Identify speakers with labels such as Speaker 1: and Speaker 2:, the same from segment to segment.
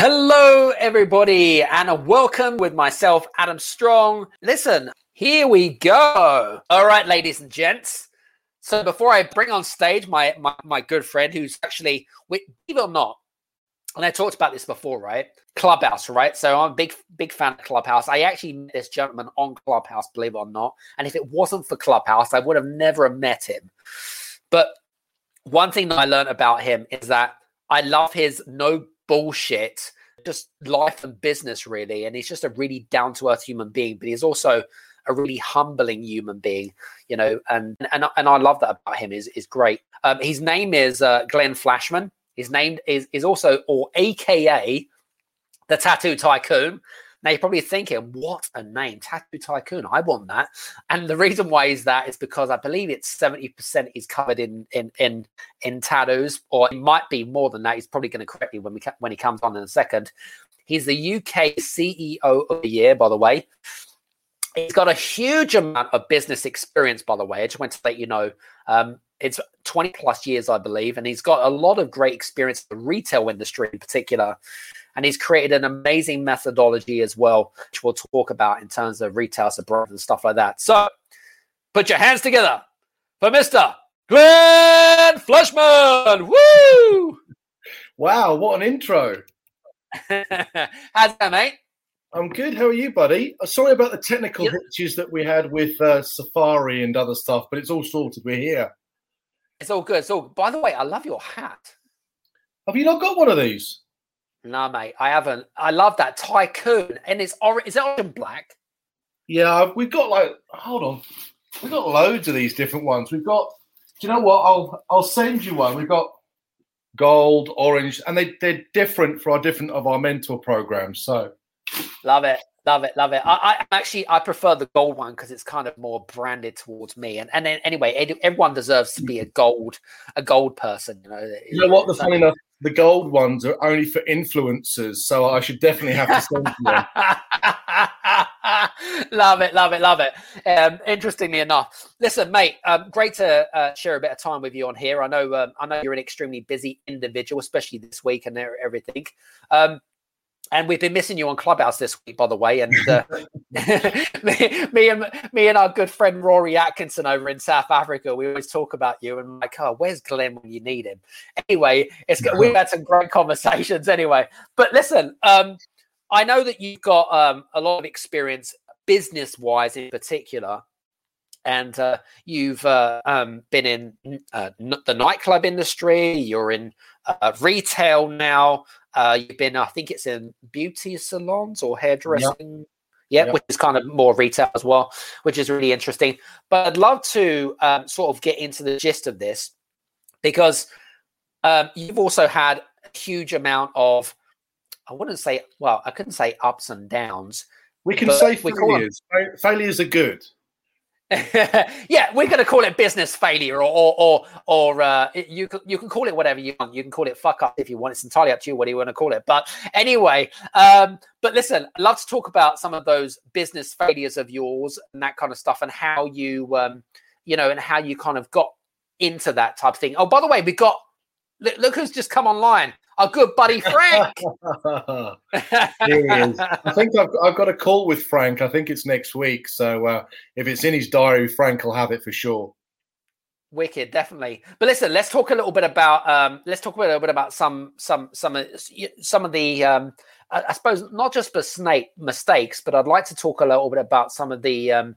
Speaker 1: Hello, everybody, and welcome with myself, Adam Strong. Listen, here we go. All right, ladies and gents. So before I bring on stage my my, my good friend, who's actually, believe it or not, and I talked about this before, right? Clubhouse, right? So I'm a big, big fan of Clubhouse. I actually met this gentleman on Clubhouse, believe it or not. And if it wasn't for Clubhouse, I would have never met him. But one thing that I learned about him is that I love his no bullshit, just life and business, really. And he's just a really down to earth human being, but he's also a really humbling human being, you know, and and and I love that about him. is is great. Um, his name is uh, Glenn Flashman. His name is is also or AKA the Tattoo Tycoon. Now you're probably thinking, what a name, Tattoo Tycoon. I want that. And the reason why is that is because I believe it's 70% is covered in in in in tattoos, or it might be more than that. He's probably going to correct me when we when he comes on in a second. He's the UK CEO of the year, by the way. He's got a huge amount of business experience, by the way. I just want to let you know. Um, it's 20 plus years, I believe, and he's got a lot of great experience in the retail industry in particular. And he's created an amazing methodology as well, which we'll talk about in terms of retail support and stuff like that. So put your hands together for Mr. Glenn Flashman. Woo!
Speaker 2: Wow, what an intro.
Speaker 1: How's that, mate?
Speaker 2: I'm good. How are you, buddy? Uh, sorry about the technical yep. hitches that we had with uh, Safari and other stuff, but it's all sorted. We're here.
Speaker 1: It's all good. So, by the way, I love your hat.
Speaker 2: Have you not got one of these?
Speaker 1: No, mate, I haven't. I love that tycoon, and it's orange. Is it orange and black?
Speaker 2: Yeah, we've got like. Hold on, we've got loads of these different ones. We've got. Do you know what? I'll I'll send you one. We've got gold, orange, and they they're different for our different of our mentor programs. So,
Speaker 1: love it. Love it, love it. I, I actually I prefer the gold one because it's kind of more branded towards me. And and then, anyway, everyone deserves to be a gold a gold person. You know.
Speaker 2: You know what? The funny enough, the gold ones are only for influencers, so I should definitely have to send them.
Speaker 1: love it, love it, love it. Um, interestingly enough, listen, mate, um, great to uh, share a bit of time with you on here. I know, um, I know you're an extremely busy individual, especially this week and everything. Um, and we've been missing you on Clubhouse this week, by the way. And uh, me, me, and me and our good friend Rory Atkinson over in South Africa, we always talk about you and like, oh, where's Glenn when you need him? Anyway, it's we've had some great conversations. Anyway, but listen, um, I know that you've got um, a lot of experience business wise, in particular. And uh, you've uh, um, been in uh, the nightclub industry. You're in uh, retail now. Uh, you've been, I think it's in beauty salons or hairdressing. Yeah, yep. which is kind of more retail as well, which is really interesting. But I'd love to um, sort of get into the gist of this because um, you've also had a huge amount of, I wouldn't say, well, I couldn't say ups and downs.
Speaker 2: We can say failures. Failures are good.
Speaker 1: yeah, we're going to call it business failure, or or or, or uh, you you can call it whatever you want. You can call it fuck up if you want. It's entirely up to you what you want to call it. But anyway, um, but listen, I'd love to talk about some of those business failures of yours and that kind of stuff, and how you um, you know, and how you kind of got into that type of thing. Oh, by the way, we got look, look who's just come online our good buddy Frank.
Speaker 2: I think I've, I've, got a call with Frank. I think it's next week. So uh, if it's in his diary, Frank will have it for sure.
Speaker 1: Wicked, definitely. But listen, let's talk a little bit about um, let's talk a little bit about some some some some of the um, I, I suppose not just for snake mistakes, but I'd like to talk a little bit about some of the um,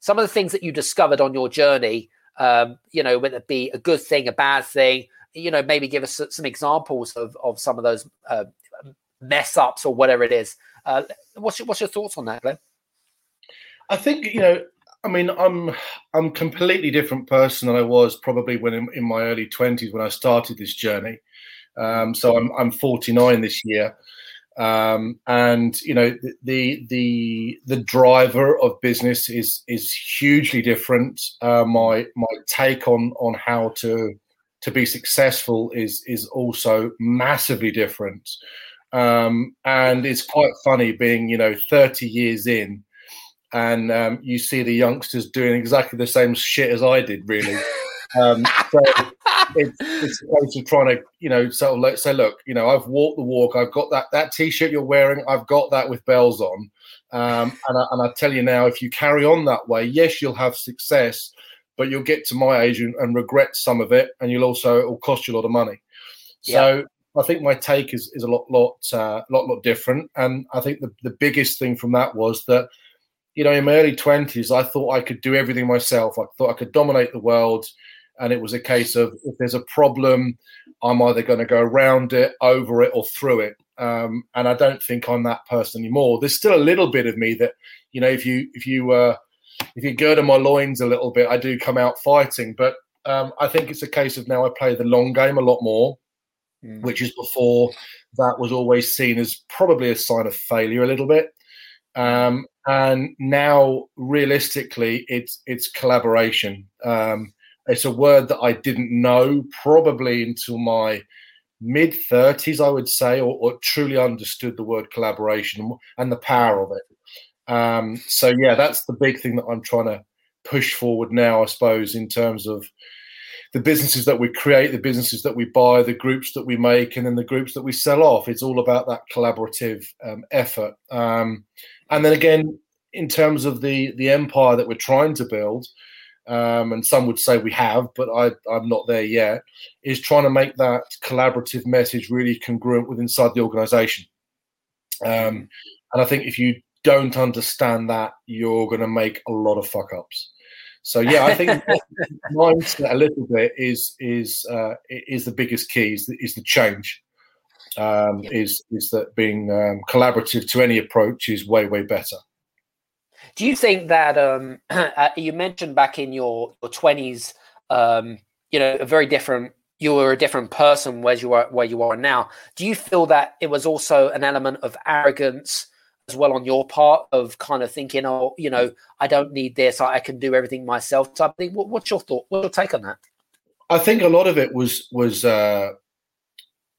Speaker 1: some of the things that you discovered on your journey. Um, you know, whether it be a good thing, a bad thing, you know, maybe give us some examples of, of some of those uh, mess ups or whatever it is. Uh, what's your, what's your thoughts on that, Glenn?
Speaker 2: I think you know. I mean, I'm I'm completely different person than I was probably when in, in my early twenties when I started this journey. Um, so I'm I'm 49 this year, um, and you know the, the, the driver of business is is hugely different. Uh, my my take on on how to to be successful is is also massively different. Um, and it's quite funny being, you know, 30 years in and um, you see the youngsters doing exactly the same shit as I did, really. Um, so it's, it's a case of trying to, you know, sort of like say, look, you know, I've walked the walk. I've got that that t-shirt you're wearing. I've got that with bells on. Um, and, I, and I tell you now, if you carry on that way, yes, you'll have success, but you'll get to my age and, and regret some of it, and you'll also it will cost you a lot of money. So yeah. I think my take is, is a lot lot uh, lot lot different, and I think the, the biggest thing from that was that you know in my early twenties I thought I could do everything myself. I thought I could dominate the world, and it was a case of if there's a problem, I'm either going to go around it, over it, or through it. Um, and I don't think I'm that person anymore. There's still a little bit of me that you know if you if you uh, if you gird my loins a little bit, I do come out fighting. But um, I think it's a case of now I play the long game a lot more, mm. which is before that was always seen as probably a sign of failure a little bit. Um, and now, realistically, it's it's collaboration. Um, it's a word that I didn't know probably until my mid 30s, I would say, or, or, truly understood the word collaboration and the power of it. Um, so yeah, that's the big thing that I'm trying to push forward now, I suppose, in terms of the businesses that we create, the businesses that we buy, the groups that we make, and then the groups that we sell off. It's all about that collaborative um, effort. Um, and then again, in terms of the the empire that we're trying to build, um, and some would say we have, but I, am not there yet. Is trying to make that collaborative message really congruent with inside the organisation. Um, and I think if you don't understand that, you're going to make a lot of fuck ups. So yeah, I think mindset a little bit is is uh, is the biggest key. Is the, is the change. Um, is is that being um, collaborative to any approach is way way better.
Speaker 1: Do you think that um, uh, you mentioned back in your your twenties, um, you know, a very different you were a different person where you are where you are now. Do you feel that it was also an element of arrogance as well on your part of kind of thinking, oh, you know, I don't need this, I can do everything myself type thing. What, what's your thought? What's your take on that?
Speaker 2: I think a lot of it was was uh,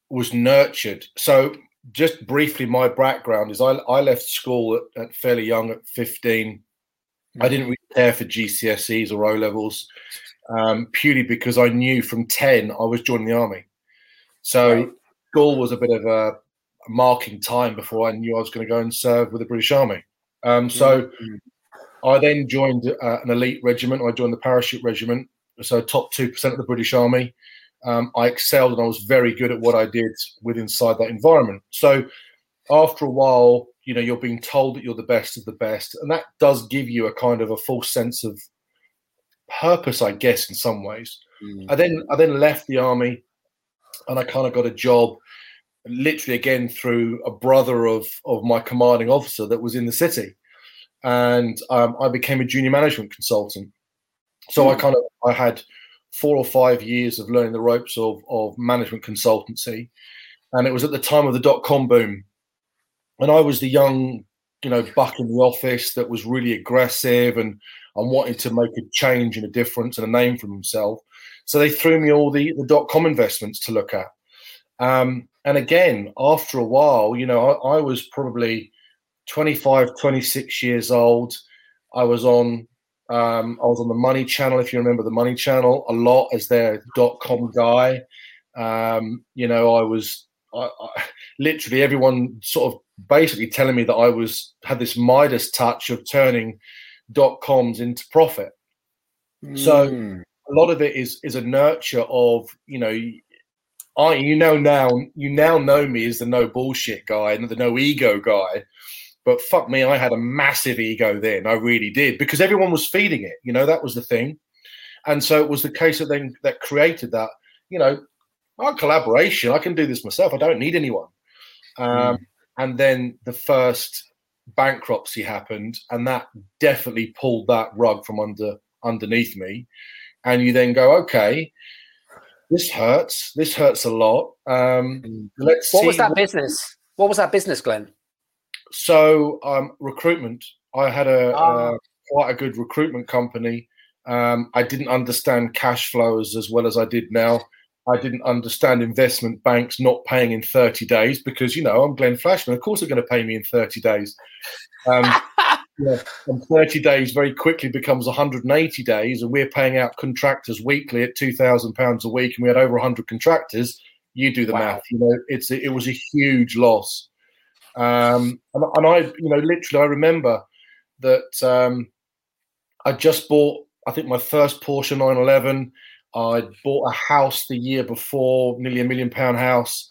Speaker 2: was nurtured. So just briefly, my background is I, I left school at, at fairly young, at fifteen. Mm-hmm. I didn't really care for GCSEs or O levels, um, purely because I knew from ten I was joining the army. So right. school was a bit of a marking time before I knew I was going to go and serve with the British Army. Um, so mm-hmm. I then joined uh, an elite regiment. I joined the parachute regiment, so top two percent of the British Army. Um, I excelled and I was very good at what I did with inside that environment. So after a while, you know, you're being told that you're the best of the best, and that does give you a kind of a false sense of purpose, I guess, in some ways. Mm. I then I then left the army, and I kind of got a job literally again through a brother of of my commanding officer that was in the city, and um, I became a junior management consultant. So mm. I hmm. kind of I had four or five years of learning the ropes of of management consultancy, and it was at the time of the dot com boom, and I was the young you know, buck in the office that was really aggressive and and wanted to make a change and a difference and a name for himself. So they threw me all the the dot com investments to look at. Um, and again, after a while, you know, I, I was probably 25, 26 years old. I was on um, I was on the Money Channel, if you remember the Money Channel, a lot as their dot com guy. Um, you know, I was I, I, literally everyone sort of basically telling me that I was had this Midas touch of turning dot coms into profit. Mm. So hmm. a lot of it is is a nurture of you know I you know now you now know me as the no bullshit guy and the no ego guy. But fuck me, I had a massive ego then. I really did because everyone was feeding it. You know, that was the thing. And so it was the case that then that created that, you know, our collaboration. I can do this myself. I don't need anyone. Um, mm. And then the first bankruptcy happened, and that definitely pulled that rug from under underneath me. And you then go, okay, this hurts. This hurts a lot. Um,
Speaker 1: mm. let's. What was that what- business? What was that business, Glenn?
Speaker 2: So um, recruitment. I had a, oh. uh, quite a good recruitment company. Um, I didn't understand cash flows as well as I did now. I didn't understand investment banks not paying in 30 days because, you know, I'm Glenn Flashman. Of course, they're going to pay me in 30 days. Um, yeah, and 30 days very quickly becomes 180 days, and we're paying out contractors weekly at £2,000 a week, and we had over 100 contractors. You do the wow. math. You know, it's it was a huge loss. Um, and, and, I, you know, literally, I remember that um, I just bought, I think, my first Porsche 911. I bought a house the year before, nearly a million pound house.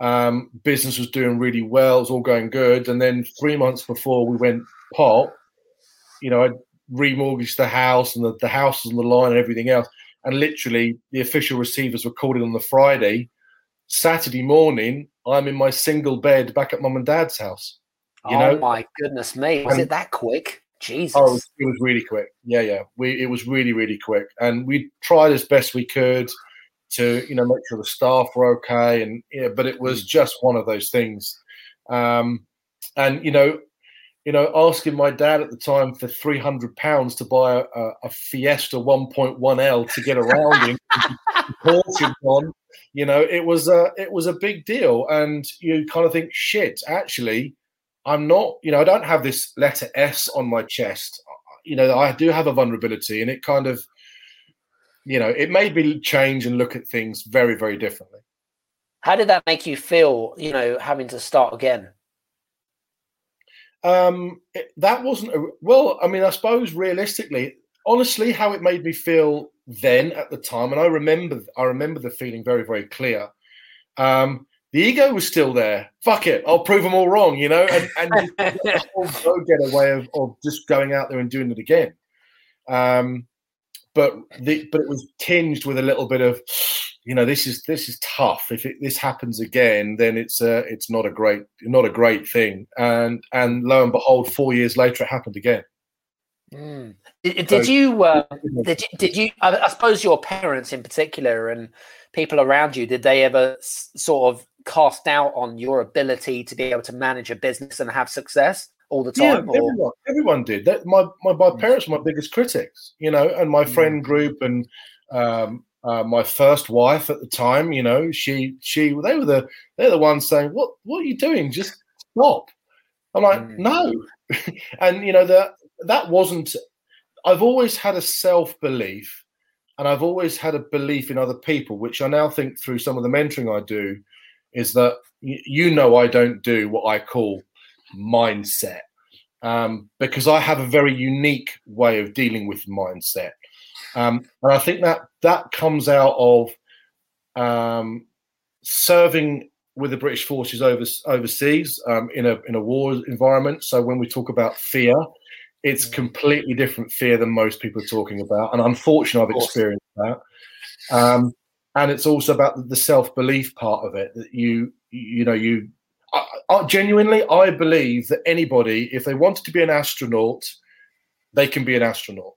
Speaker 2: Um, business was doing really well, it was all going good. And then three months before we went pop, you know, I remortgaged the house and the, the house was on the line and everything else. And literally, the official receivers were called in on the Friday. Saturday morning, I'm in my single bed back at mum and dad's house.
Speaker 1: You oh know? my goodness me! Was and, it that quick? Jesus!
Speaker 2: Oh, it was, it was, really quick. Yeah, yeah. We it was really really quick, and we tried as best we could to you know make sure the staff were okay, and yeah, but it was mm. just one of those things. Um, and you know, you know, asking my dad at the time for three hundred pounds to buy a, a, Fiesta one point one L to get around in, on you know, it was a it was a big deal, and you kind of think, shit, actually, I'm not. You know, I don't have this letter S on my chest. You know, I do have a vulnerability, and it kind of, you know, it made me change and look at things very, very differently.
Speaker 1: How did that make you feel? You know, having to start again.
Speaker 2: Um, it, that wasn't a, well. I mean, I suppose realistically, honestly, how it made me feel then at the time, and I remember I remember the feeling very very clear. Um, the ego was still there. Fuck it, I'll prove them all wrong, you know, and and go get a way of, of just going out there and doing it again. Um, but the, but it was tinged with a little bit of, you know, this is this is tough. If it, this happens again, then it's a it's not a great not a great thing. And and lo and behold, four years later, it happened again.
Speaker 1: Mm. Did, did so, you? Uh, did you? Did you? I, I, suppose your parents, in particular, and people around you, did they ever s- sort of cast doubt on your ability to be able to manage a business and have success all the time?
Speaker 2: Yeah, everyone, everyone, did. That, my, my my hmm. parents were my biggest critics, you know, and my friend hmm. group and um, uh, my first wife at the time, you know, she she they were the they're the ones saying, "What what are you doing? Just stop." I'm like, mm. "No," and you know that that wasn't I've always had a self belief and I've always had a belief in other people, which I now think through some of the mentoring I do is that you know I don't do what I call mindset um, because I have a very unique way of dealing with mindset, um, and I think that that comes out of um, serving with the British forces over, overseas um, in a in a war environment. So when we talk about fear, it's completely different fear than most people are talking about, and unfortunately, I've experienced that. Um, and it's also about the self belief part of it that you you know you I, I, genuinely I believe that anybody, if they wanted to be an astronaut, they can be an astronaut.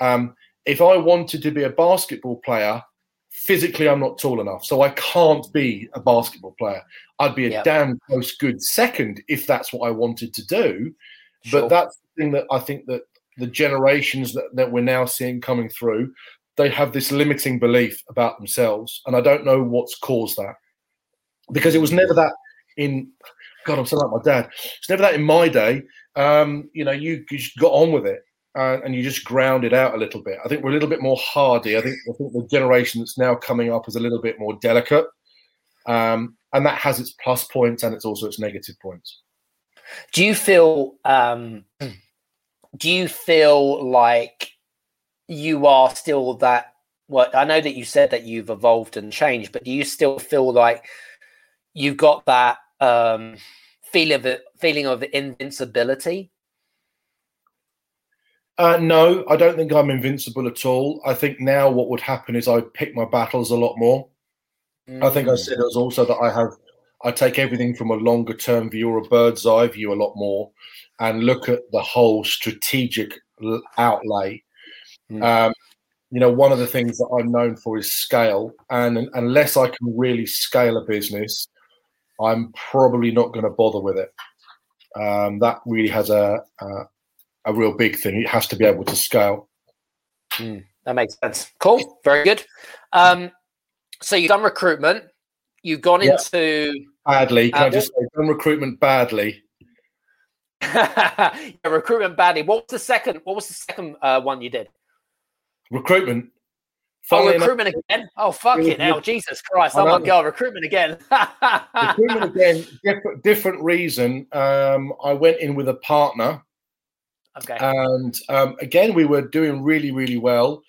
Speaker 2: Um, if I wanted to be a basketball player, physically I'm not tall enough, so I can't be a basketball player. I'd be a yep. damn close good second if that's what I wanted to do Sure. But that's the thing that I think that the generations that, that we're now seeing coming through, they have this limiting belief about themselves. And I don't know what's caused that. Because it was never that in God, I'm so like my dad. It's never that in my day. Um, you know, you, you just got on with it uh, and you just ground it out a little bit. I think we're a little bit more hardy. I think I think the generation that's now coming up is a little bit more delicate, um, and that has its plus points and it's also its negative points.
Speaker 1: Do you feel? Um, do you feel like you are still that? Well, I know that you said that you've evolved and changed, but do you still feel like you've got that um, feeling of feeling of invincibility?
Speaker 2: Uh, no, I don't think I'm invincible at all. I think now what would happen is I pick my battles a lot more. Mm. I think I mm. said it was also that I have I take everything from a longer term view or a bird's eye view a lot more, and look at the whole strategic outlay. Mm. Um, you know, one of the things that I'm known for is scale, and unless I can really scale a business, I'm probably not going to bother with it. Um, that really has a, a, a real big thing. It has to be able to scale.
Speaker 1: Mm, that makes sense. Cool. Very good. Um, so you've done recruitment. You've gone yeah. into
Speaker 2: badly. Can I just say done recruitment badly?
Speaker 1: yeah, recruitment badly. What was the second? What was the second uh, one you did?
Speaker 2: Recruitment.
Speaker 1: Oh, recruitment enough, again? Oh, fuck it now. Jesus Christ. Oh, my God. Recruitment again.
Speaker 2: recruitment again. Different, different reason. Um, I went in with a partner.
Speaker 1: Okay.
Speaker 2: And um, again, we were doing really, really well.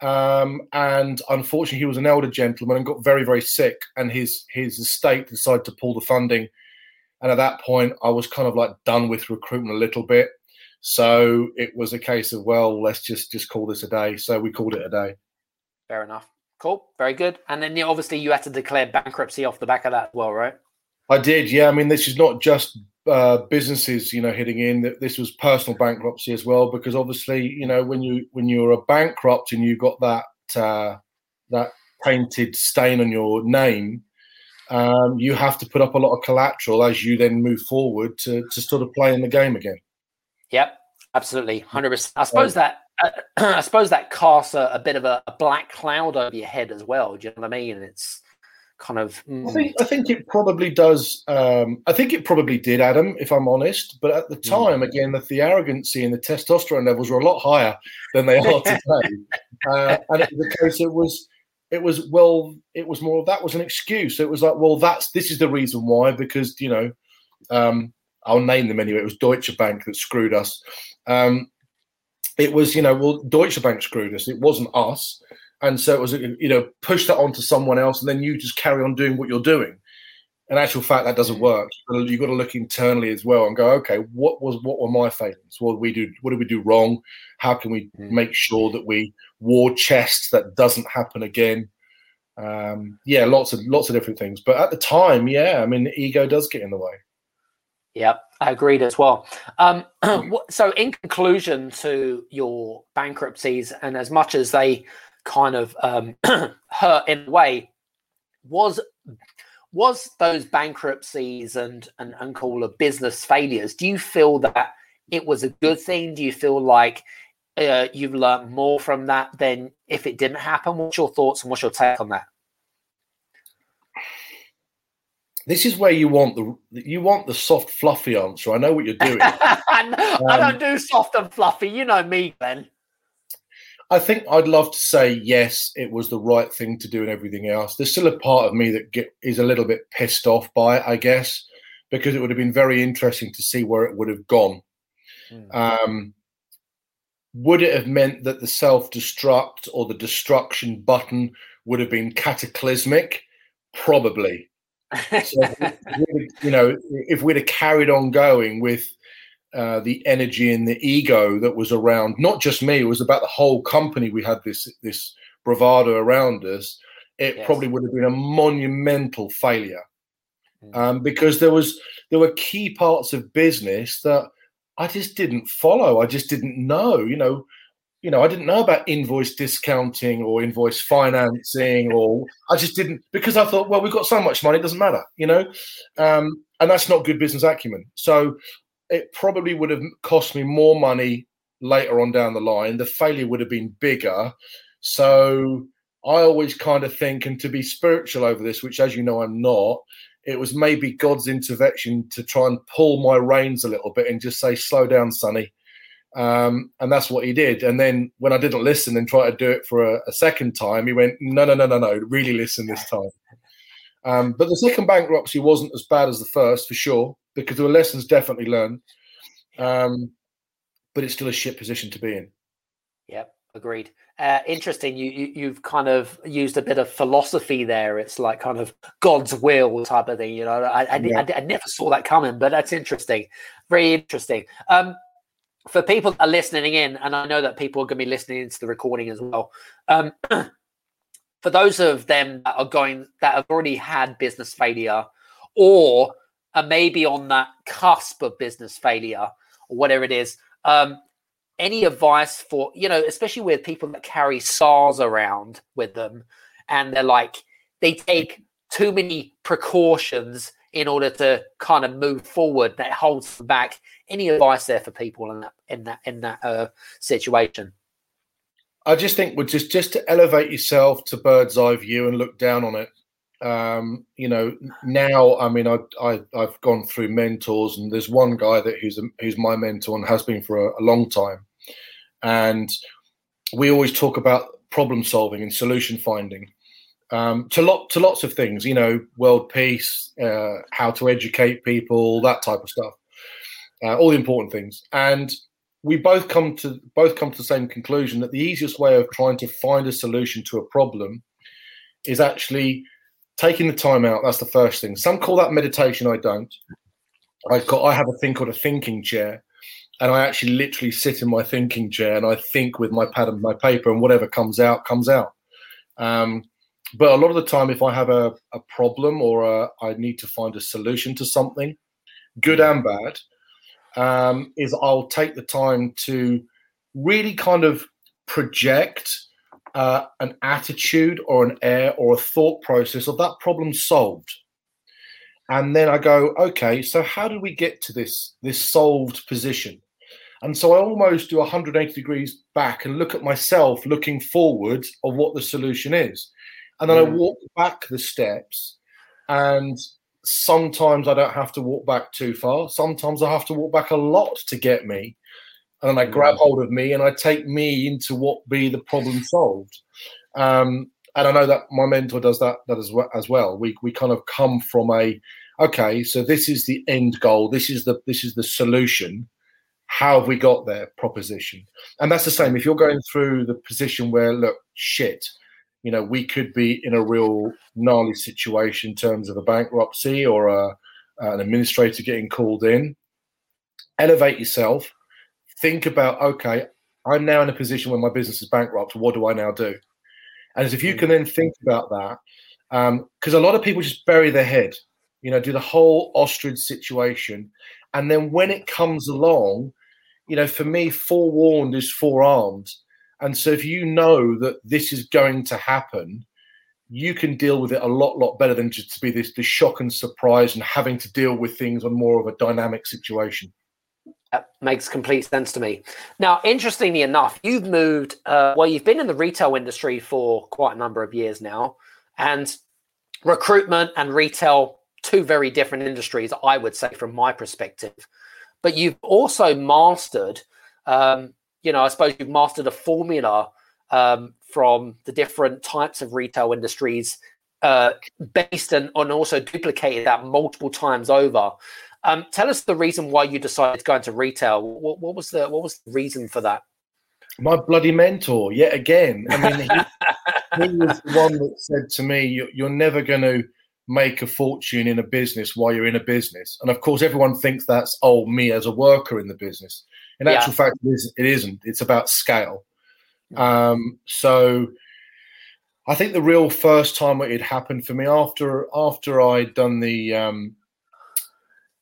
Speaker 2: Um, and unfortunately, he was an elder gentleman and got very, very sick. And his his estate decided to pull the funding. And at that point, I was kind of like done with recruitment a little bit. So it was a case of, well, let's just just call this a day. So we called it a day.
Speaker 1: Fair enough. Cool. Very good. And then obviously you had to declare bankruptcy off the back of that as well, right?
Speaker 2: I did. Yeah. I mean, this is not just uh, businesses, you know, hitting in. This was personal bankruptcy as well, because obviously, you know, when you when you're a bankrupt and you've got that uh, that painted stain on your name, um, you have to put up a lot of collateral as you then move forward to to sort of play in the game again.
Speaker 1: Yep, absolutely, hundred percent. I suppose that I suppose that casts a, a bit of a, a, black cloud over your head as well. Do you know what I mean? It's kind of.
Speaker 2: Mm. I think I think it probably does. Um, I think it probably did, Adam. If I'm honest, but at the mm. time, mm. again, the, the arrogancy and the testosterone levels were a lot higher than they are today. uh, and it was the case. It was. It was well. It was more. That was an excuse. It was like, well, that's this is the reason why because you know, um, I'll name them anyway. It was Deutsche Bank that screwed us. Um, it was, you know, well, Deutsche Bank screwed us. It wasn't us. And so it was, you know, push that onto someone else and then you just carry on doing what you're doing. In actual fact, that doesn't work. You've got to look internally as well and go, okay, what was what were my failings? What did we do? What did we do wrong? How can we mm. make sure that we war chest that doesn't happen again? Um, yeah, lots of lots of different things. But at the time, yeah, I mean, ego does get in the way.
Speaker 1: Yep, I agreed as well. Um, so, in conclusion to your bankruptcies, and as much as they kind of um, hurt in a way, was was those bankruptcies and and and call of business failures? Do you feel that it was a good thing? Do you feel like uh, you've learned more from that than if it didn't happen? What's your thoughts and what's your take on that?
Speaker 2: This is where you want the you want the soft, fluffy answer. I know what you're doing.
Speaker 1: I don't um, do soft and fluffy. You know me, Glenn.
Speaker 2: I think I'd love to say yes, it was the right thing to do and everything else. There's still a part of me that get, is a little bit pissed off by it, I guess, because it would have been very interesting to see where it would have gone. Mm. Um, would it have meant that the self destruct or the destruction button would have been cataclysmic? Probably so, you know, if we'd have carried on going with uh, the energy and the ego that was around, not just me, it was about the whole company. We had this this bravado around us. It yes. probably would have been a monumental failure mm. um, because there was there were key parts of business that I just didn't follow. I just didn't know. You know, you know, I didn't know about invoice discounting or invoice financing, or I just didn't because I thought, well, we've got so much money, it doesn't matter, you know, um, and that's not good business acumen. So it probably would have cost me more money later on down the line. The failure would have been bigger. So I always kind of think, and to be spiritual over this, which as you know I'm not, it was maybe God's intervention to try and pull my reins a little bit and just say, slow down, Sonny. Um, and that's what he did. And then when I didn't listen and try to do it for a, a second time, he went, no, no, no, no, no, really listen this time. Um, but the second bankruptcy wasn't as bad as the first, for sure, because there were lessons definitely learned. Um, but it's still a shit position to be in.
Speaker 1: Yep, agreed. Uh, interesting. You, you have kind of used a bit of philosophy there. It's like kind of God's will type of thing. You know, I I, yeah. I, I never saw that coming, but that's interesting. Very interesting. Um, for people that are listening in, and I know that people are going to be listening to the recording as well. Um, for those of them that are going that have already had business failure, or are maybe on that cusp of business failure, or whatever it is, um, any advice for you know, especially with people that carry SARS around with them, and they're like they take too many precautions in order to kind of move forward that holds them back. Any advice there for people in that in that in that uh, situation
Speaker 2: i just think we're just just to elevate yourself to bird's eye view and look down on it um, you know now i mean I, I have gone through mentors and there's one guy that who's a, who's my mentor and has been for a, a long time and we always talk about problem solving and solution finding um, to lot to lots of things. You know, world peace, uh, how to educate people, that type of stuff. Uh, all the important things, and we both come to both come to the same conclusion that the easiest way of trying to find a solution to a problem is actually taking the time out. That's the first thing. Some call that meditation. I don't. I got. I have a thing called a thinking chair, and I actually literally sit in my thinking chair and I think with my pad and my paper, and whatever comes out comes out. Um, but a lot of the time, if I have a, a problem or a, I need to find a solution to something, good and bad, um, is I'll take the time to really kind of project uh, an attitude or an air or a thought process of that problem solved. And then I go, okay, so how do we get to this this solved position? And so I almost do 180 degrees back and look at myself looking forward of what the solution is. And then mm. I walk back the steps, and sometimes I don't have to walk back too far. Sometimes I have to walk back a lot to get me. And then I grab hold of me and I take me into what be the problem solved. Um, and I know that my mentor does that that as well. As well, we we kind of come from a okay, so this is the end goal. This is the this is the solution. How have we got there? Proposition, and that's the same. If you're going through the position where look, shit, you know, we could be in a real gnarly situation in terms of a bankruptcy or a, an administrator getting called in. Elevate yourself. Think about, okay, I'm now in a position where my business is bankrupt. What do I now do? And if you can then think about that, because um, a lot of people just bury their head, you know, do the whole ostrich situation. And then when it comes along, you know, for me, forewarned is forearmed. And so if you know that this is going to happen, you can deal with it a lot, lot better than just to be this, this shock and surprise and having to deal with things on more of a dynamic situation.
Speaker 1: That makes complete sense to me. Now, interestingly enough, you've moved, uh, well, you've been in the retail industry for quite a number of years now, and recruitment and retail, two very different industries, I would say, from my perspective. But you've also mastered um, you know, I suppose you've mastered a formula um, from the different types of retail industries uh, based and, and also duplicated that multiple times over. Um, tell us the reason why you decided to go into retail. What, what, was the what was the reason for that?
Speaker 2: My bloody mentor, yet again. I mean, he, he was the one that said to me, "You're, you're never going to make a fortune in a business while you're in a business." And of course, everyone thinks that's oh me as a worker in the business. In yeah. actual fact, it, is, it isn't. It's about scale. Um, so I think the real first time it happened for me after after I'd done the um,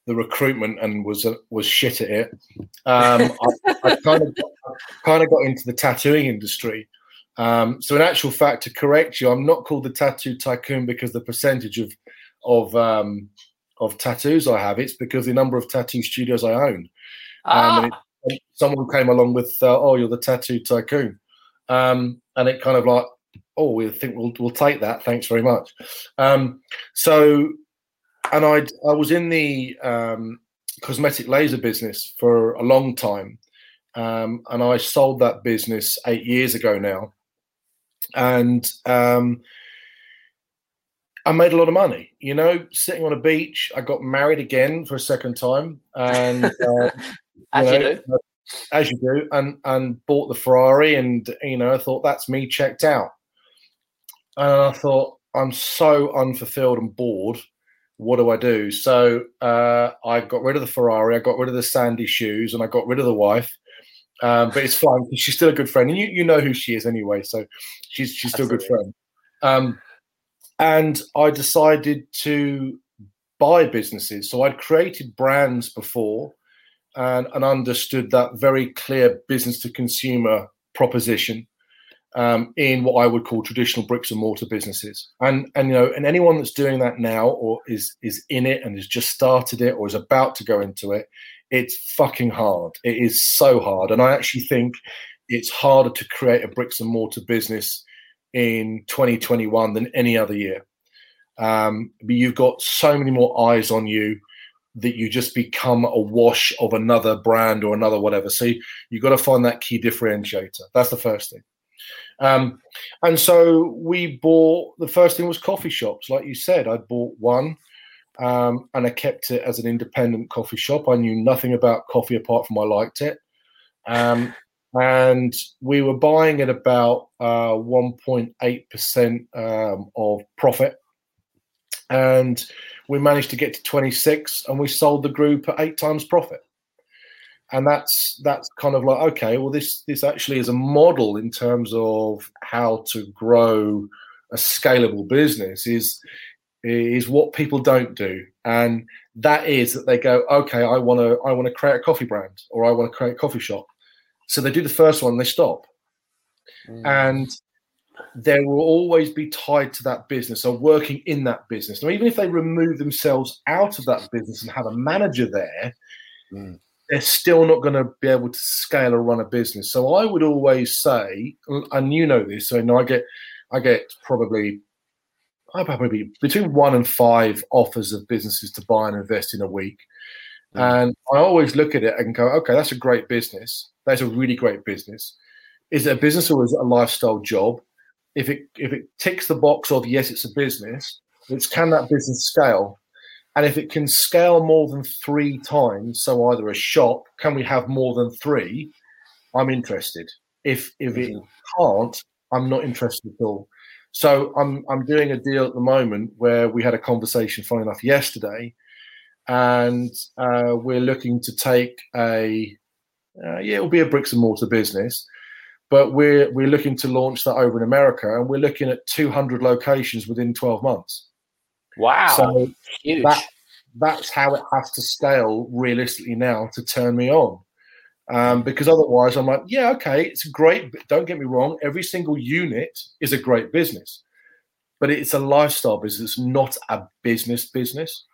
Speaker 2: the recruitment and was uh, was shit at it. Um, I, I, kind of got, kind of got into the tattooing industry. Um, so in actual fact, to correct you, I'm not called the tattoo tycoon because the percentage of of um, of tattoos I have. It's because the number of tattoo studios I own.
Speaker 1: Ah.
Speaker 2: Um, it, someone came along with, uh, "Oh, you're the tattoo tycoon," um, and it kind of like, "Oh, we think we'll we'll take that. Thanks very much." Um, so, and I I was in the um, cosmetic laser business for a long time, um, and I sold that business eight years ago now, and um, I made a lot of money. You know, sitting on a beach, I got married again for a second time, and uh,
Speaker 1: As you
Speaker 2: know,
Speaker 1: do.
Speaker 2: as you do, and and bought the Ferrari, and you know, I thought that's me checked out, and I thought I'm so unfulfilled and bored. What do I do? So uh, I got rid of the Ferrari, I got rid of the sandy shoes, and I got rid of the wife. Um, but it's fine because she's still a good friend, and you, you know who she is anyway, so she's she's still a good friend. Um, and I decided to buy businesses. So I'd created brands before and, and understood that very clear business to consumer proposition um, in what I would call traditional bricks and mortar businesses. And and you know, and anyone that's doing that now or is is in it and has just started it or is about to go into it, it's fucking hard. It is so hard. And I actually think it's harder to create a bricks and mortar business in 2021 than any other year. Um, but you've got so many more eyes on you that you just become a wash of another brand or another whatever. So you, you've got to find that key differentiator. That's the first thing. Um, and so we bought the first thing was coffee shops, like you said. I bought one um, and I kept it as an independent coffee shop. I knew nothing about coffee apart from I liked it. Um, and we were buying at about uh, 1.8% um, of profit. And we managed to get to 26 and we sold the group at eight times profit. And that's that's kind of like okay, well this this actually is a model in terms of how to grow a scalable business is is what people don't do and that is that they go okay i want to i want to create a coffee brand or i want to create a coffee shop so they do the first one they stop
Speaker 1: Mm.
Speaker 2: and there will always be tied to that business or working in that business now even if they remove themselves out of that business and have a manager there
Speaker 1: Mm.
Speaker 2: they're still not going to be able to scale or run a business so i would always say and you know this so i get i get probably I probably between one and five offers of businesses to buy and invest in a week.
Speaker 1: Mm.
Speaker 2: And I always look at it and go, okay, that's a great business. That's a really great business. Is it a business or is it a lifestyle job? If it if it ticks the box of yes, it's a business, it's can that business scale? And if it can scale more than three times, so either a shop, can we have more than three? I'm interested. If if it can't, I'm not interested at all. So I'm I'm doing a deal at the moment where we had a conversation, funny enough, yesterday, and uh, we're looking to take a uh, yeah, it'll be a bricks and mortar business, but we're we're looking to launch that over in America, and we're looking at 200 locations within 12 months.
Speaker 1: Wow.
Speaker 2: So
Speaker 1: Huge.
Speaker 2: that that's how it has to scale realistically now to turn me on. Um, because otherwise, I'm like, yeah, okay, it's great. But don't get me wrong, every single unit is a great business, but it's a lifestyle business, not a business business.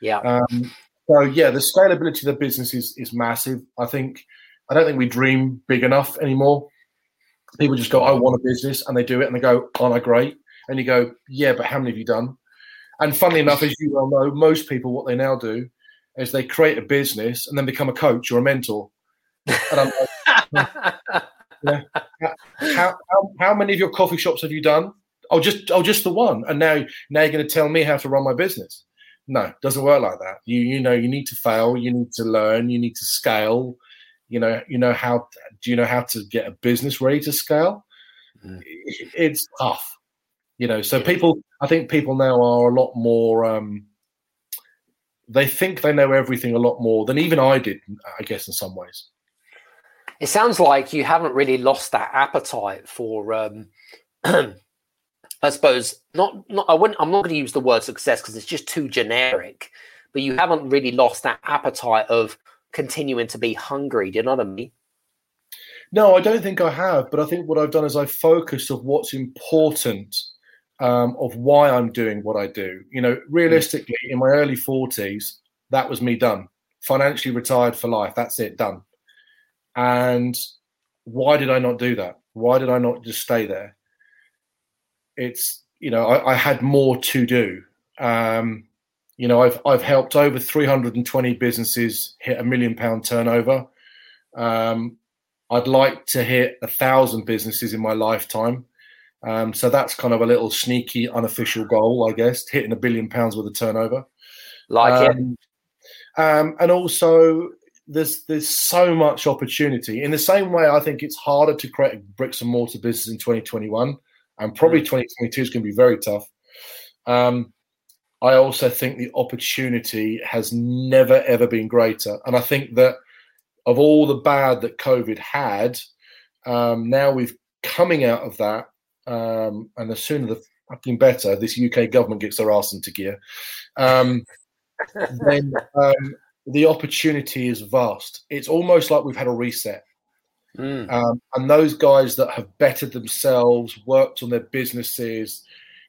Speaker 1: yeah.
Speaker 2: Um, so yeah, the scalability of the business is is massive. I think I don't think we dream big enough anymore. People just go, I want a business, and they do it, and they go, Aren't I great. And you go, yeah, but how many have you done? And funnily enough, as you well know, most people what they now do is they create a business and then become a coach or a mentor. And I'm like, how, how, how many of your coffee shops have you done? Oh, just oh, just the one. And now now you're going to tell me how to run my business? No, doesn't work like that. You you know you need to fail, you need to learn, you need to scale. You know you know how do you know how to get a business ready to scale?
Speaker 1: Mm.
Speaker 2: It's tough, you know. So people, I think people now are a lot more. Um, they think they know everything a lot more than even I did, I guess, in some ways.
Speaker 1: It sounds like you haven't really lost that appetite for, um, I suppose, not, not. I wouldn't. I'm not going to use the word success because it's just too generic. But you haven't really lost that appetite of continuing to be hungry. Do you know what I mean?
Speaker 2: No, I don't think I have, but I think what I've done is I've focused of what's important, um, of why I'm doing what I do. You know, realistically, in my early 40s, that was me done. financially retired for life. That's it, done. And why did I not do that? Why did I not just stay there? It's you know I, I had more to do. Um, you know I've I've helped over 320 businesses hit a million pound turnover. Um, I'd like to hit a thousand businesses in my lifetime. Um, so that's kind of a little sneaky, unofficial goal, I guess, hitting a billion pounds worth of turnover.
Speaker 1: Like it.
Speaker 2: Um, um, and also, there's there's so much opportunity. In the same way, I think it's harder to create a bricks and mortar business in 2021, and probably 2022 is going to be very tough. Um, I also think the opportunity has never ever been greater, and I think that of all the bad that COVID had, um, now we've coming out of that, um, and the sooner the fucking better this UK government gets their arse into gear, um, then um, the opportunity is vast. It's almost like we've had a reset.
Speaker 1: Mm.
Speaker 2: Um, and those guys that have bettered themselves, worked on their businesses,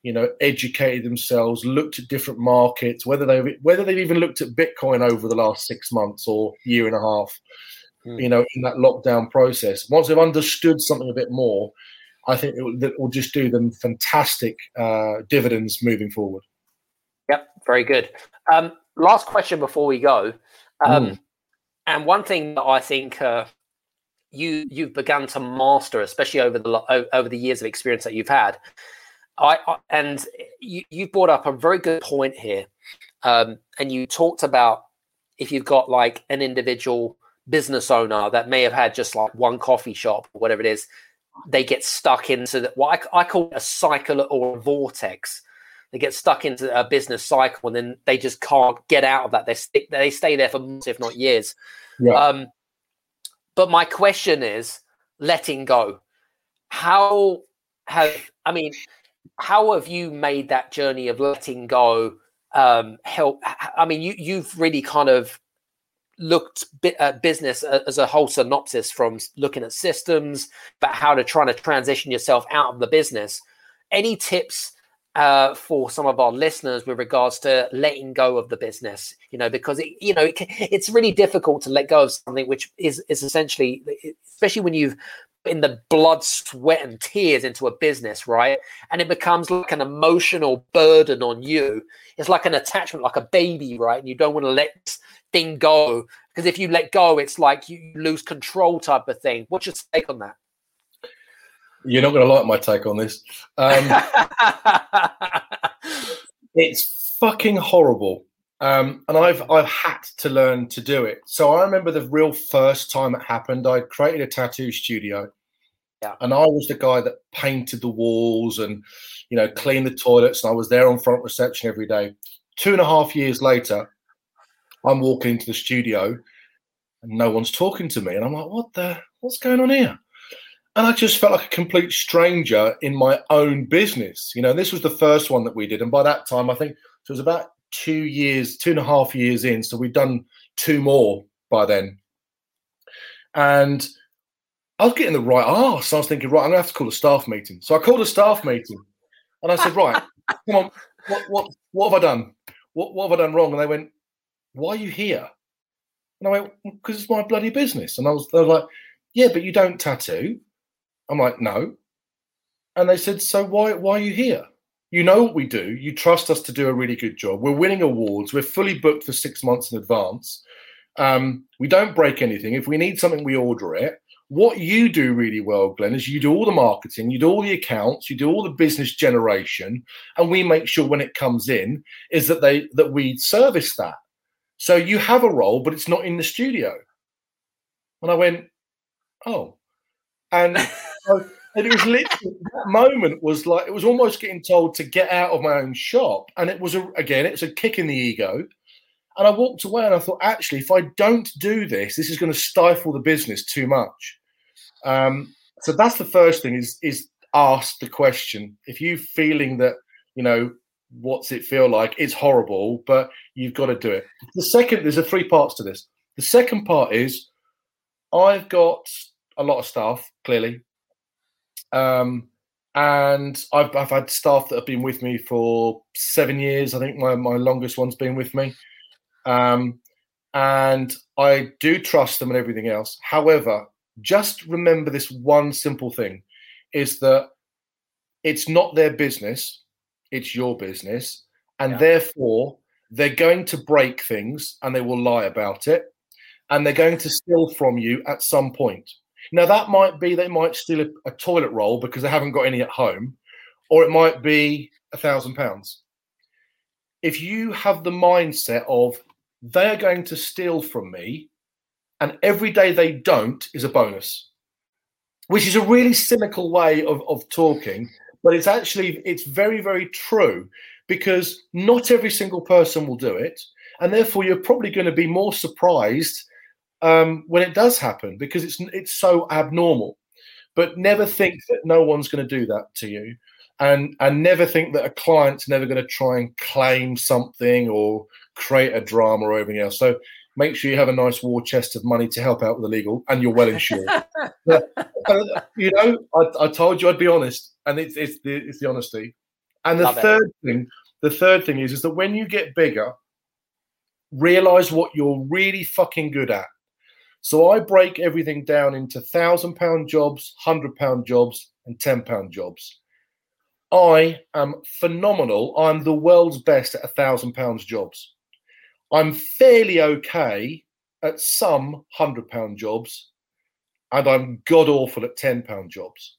Speaker 2: you know, educated themselves, looked at different markets, whether they whether they've even looked at Bitcoin over the last six months or year and a half,
Speaker 1: Mm.
Speaker 2: you know, in that lockdown process. Once they've understood something a bit more, I think it will, it will just do them fantastic uh, dividends moving forward.
Speaker 1: Yep, very good. Um, last question before we go. Um,
Speaker 2: Mm.
Speaker 1: And one thing that I think uh, you you've begun to master, especially over the over the years of experience that you've had, I, I and you you brought up a very good point here, um, and you talked about if you've got like an individual business owner that may have had just like one coffee shop or whatever it is, they get stuck into that. what I, I call a cycle or a vortex. They get stuck into a business cycle and then they just can't get out of that. They stick, they stay there for months, if not years.
Speaker 2: Yeah.
Speaker 1: Um, but my question is letting go. How have I mean, how have you made that journey of letting go um, help? I mean, you you've really kind of looked at business as a whole synopsis from looking at systems, but how to try to transition yourself out of the business. Any tips uh, for some of our listeners with regards to letting go of the business? You know, because it, you know it, it's really difficult to let go of something which is is essentially, especially when you've in the blood, sweat, and tears into a business, right? And it becomes like an emotional burden on you. It's like an attachment, like a baby, right? And you don't want to let this thing go because if you let go, it's like you lose control, type of thing. What's your take on that?
Speaker 2: You're not going to like my take on this. Um, it's fucking horrible. Um, and I've I've had to learn to do it. So I remember the real first time it happened. I created a tattoo studio,
Speaker 1: Yeah.
Speaker 2: and I was the guy that painted the walls and you know cleaned the toilets, and I was there on front reception every day. Two and a half years later, I'm walking into the studio, and no one's talking to me, and I'm like, "What the? What's going on here?" And I just felt like a complete stranger in my own business. You know, this was the first one that we did, and by that time, I think it was about two years, two and a half years in. So we'd done two more by then. And I was getting the right arse. I was thinking, right, I'm gonna have to call a staff meeting. So I called a staff meeting and I said, right, come on, what what what have I done? What what have I done wrong? And they went, Why are you here? And I went, Because it's my bloody business. And I was they were like, Yeah, but you don't tattoo. I'm like, No. And they said, So why why are you here? You know what we do. You trust us to do a really good job. We're winning awards. We're fully booked for six months in advance. Um, we don't break anything. If we need something, we order it. What you do really well, Glenn, is you do all the marketing, you do all the accounts, you do all the business generation, and we make sure when it comes in is that they that we service that. So you have a role, but it's not in the studio. And I went, oh, and. and it was literally that moment was like it was almost getting told to get out of my own shop, and it was a, again it's a kick in the ego. And I walked away and I thought, actually, if I don't do this, this is going to stifle the business too much. Um, so that's the first thing is is ask the question. If you're feeling that you know what's it feel like, it's horrible, but you've got to do it. The second, there's a three parts to this. The second part is I've got a lot of staff clearly um, and I've, I've had staff that have been with me for seven years. I think my, my longest one's been with me. Um, and I do trust them and everything else. However, just remember this one simple thing is that it's not their business, it's your business. And yeah. therefore, they're going to break things and they will lie about it. And they're going to steal from you at some point. Now, that might be they might steal a, a toilet roll because they haven't got any at home, or it might be a thousand pounds. If you have the mindset of they are going to steal from me, and every day they don't is a bonus, which is a really cynical way of, of talking, but it's actually it's very, very true because not every single person will do it. And therefore you're probably going to be more surprised um, when it does happen because it's it's so abnormal. But never think that no one's going to do that to you, and and never think that a client's never going to try and claim something or create a drama or everything else. So make sure you have a nice war chest of money to help out with the legal, and you're well insured. you know, I, I, told you I'd be honest, and it's it's the it's the honesty. And the Love third it. thing, the third thing is is that when you get bigger, realize what you're really fucking good at. So I break everything down into thousand pound jobs, hundred pound jobs, and ten pound jobs. I am phenomenal. I'm the world's best at a thousand pounds jobs. I'm fairly okay at some hundred pound jobs, and I'm god awful at ten pound jobs.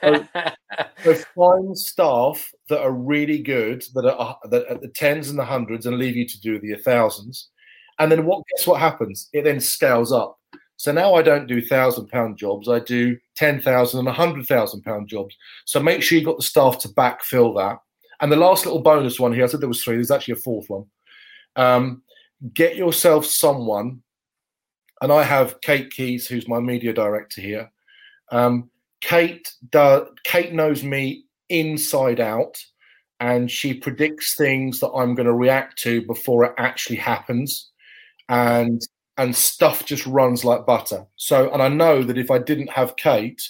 Speaker 2: so, so, find staff that are really good, that are that at the tens and the hundreds, and leave you to do the thousands. And then what? Guess what happens? It then scales up. So now I don't do thousand pound jobs. I do ten thousand and a hundred thousand pound jobs. So make sure you've got the staff to backfill that. And the last little bonus one here, I said there was three. There's actually a fourth one. Um, get yourself someone, and I have Kate Keys, who's my media director here. Um, Kate does, Kate knows me inside out, and she predicts things that I'm going to react to before it actually happens and and stuff just runs like butter. So, and I know that if I didn't have Kate,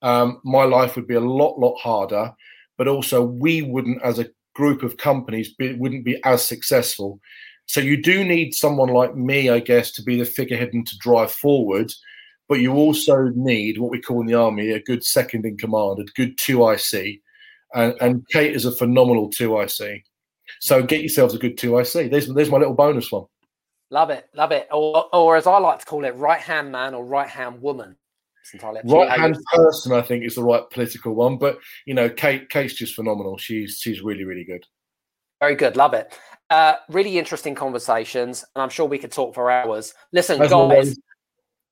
Speaker 2: um, my life would be a lot, lot harder. But also, we wouldn't, as a group of companies, be, wouldn't be as successful. So, you do need someone like me, I guess, to be the figurehead and to drive forward. But you also need what we call in the army a good second in command, a good two IC. And, and Kate is a phenomenal two IC. So, get yourselves a good two IC. There's, there's my little bonus one.
Speaker 1: Love it, love it. Or, or as I like to call it, right hand man or right hand woman.
Speaker 2: Right hand person, I think, is the right political one. But you know, Kate, Kate's just phenomenal. She's she's really really good.
Speaker 1: Very good, love it. Uh, really interesting conversations, and I'm sure we could talk for hours. Listen, As guys.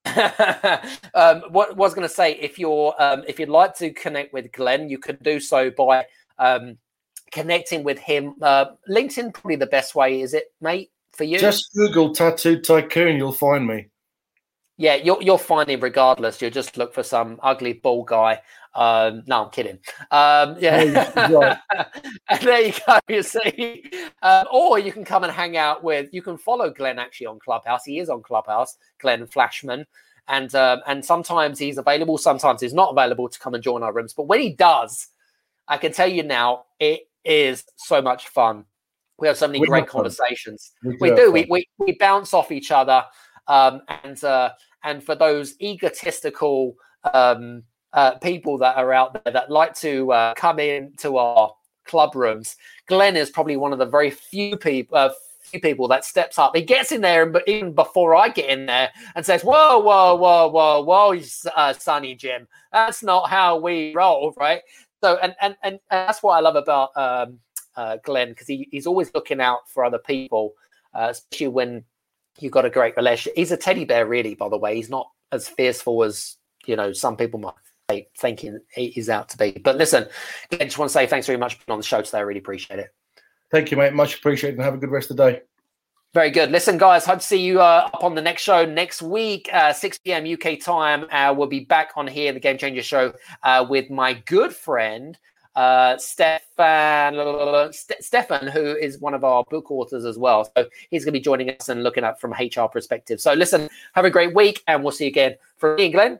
Speaker 1: um, what was going to say, if you're um, if you'd like to connect with Glenn, you could do so by um, connecting with him. Uh, LinkedIn probably the best way, is it, mate? for you?
Speaker 2: Just Google tattooed tycoon, you'll find me.
Speaker 1: Yeah, you'll you'll find him regardless. You'll just look for some ugly bald guy. Um, no, I'm kidding. Um, yeah, and there you go. You see, um, or you can come and hang out with. You can follow Glenn actually on Clubhouse. He is on Clubhouse, Glenn Flashman, and um, and sometimes he's available, sometimes he's not available to come and join our rooms. But when he does, I can tell you now, it is so much fun. We have so many we great conversations. We do. We, do. We, we, we, bounce off each other. Um, and uh, and for those egotistical um, uh, people that are out there that like to uh, come into our club rooms, Glenn is probably one of the very few people. Uh, people that steps up. He gets in there, but even before I get in there, and says, "Whoa, whoa, whoa, whoa, whoa, uh, Sonny Jim, that's not how we roll, right?" So, and and and, and that's what I love about um, uh, Glenn, because he, he's always looking out for other people, uh, especially when you've got a great relationship. He's a teddy bear, really, by the way. He's not as fearful as, you know, some people might think thinking he's out to be. But listen, I just want to say thanks very much for being on the show today. I really appreciate it.
Speaker 2: Thank you, mate. Much appreciated and have a good rest of the day.
Speaker 1: Very good. Listen, guys, hope to see you uh, up on the next show next week, uh, 6 p.m. UK time. Uh, we'll be back on here, the Game Changer Show, uh, with my good friend, uh, Stefan, Stefan, who is one of our book authors as well. So he's going to be joining us and looking at from HR perspective. So listen, have a great week, and we'll see you again. From me and Glenn,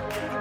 Speaker 1: Thank you.